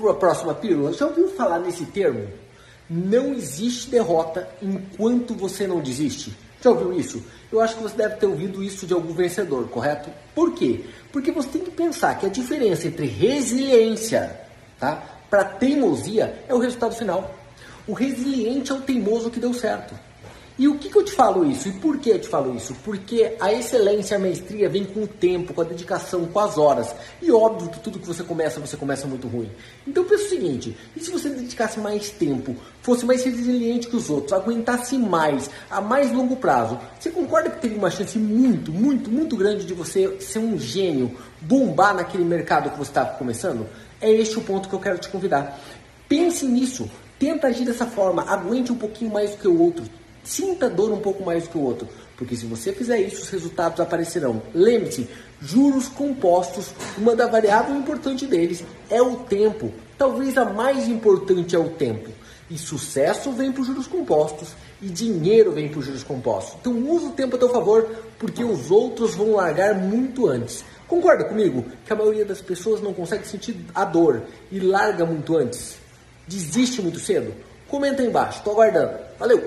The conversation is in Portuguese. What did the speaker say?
para a próxima pílula? Já ouviu falar nesse termo? Não existe derrota enquanto você não desiste. Já ouviu isso? Eu acho que você deve ter ouvido isso de algum vencedor, correto? Por quê? Porque você tem que pensar que a diferença entre resiliência, tá, para teimosia é o resultado final. O resiliente é o teimoso que deu certo. E o que, que, eu te falo isso? E por que eu te falo isso? Porque a excelência, a maestria vem com o tempo, com a dedicação, com as horas. E óbvio que tudo que você começa, você começa muito ruim. Então pensa o seguinte, e se você dedicasse mais tempo, fosse mais resiliente que os outros, aguentasse mais, a mais longo prazo, você concorda que teria uma chance muito, muito, muito grande de você ser um gênio, bombar naquele mercado que você está começando? É este o ponto que eu quero te convidar. Pense nisso. Tenta agir dessa forma, aguente um pouquinho mais do que o outro, Sinta dor um pouco mais que o outro, porque se você fizer isso, os resultados aparecerão. Lembre-se, juros compostos, uma da variável importante deles é o tempo. Talvez a mais importante é o tempo. E sucesso vem por juros compostos e dinheiro vem por juros compostos. Então use o tempo a teu favor, porque os outros vão largar muito antes. Concorda comigo que a maioria das pessoas não consegue sentir a dor e larga muito antes? Desiste muito cedo? Comenta aí embaixo, tô aguardando. Valeu!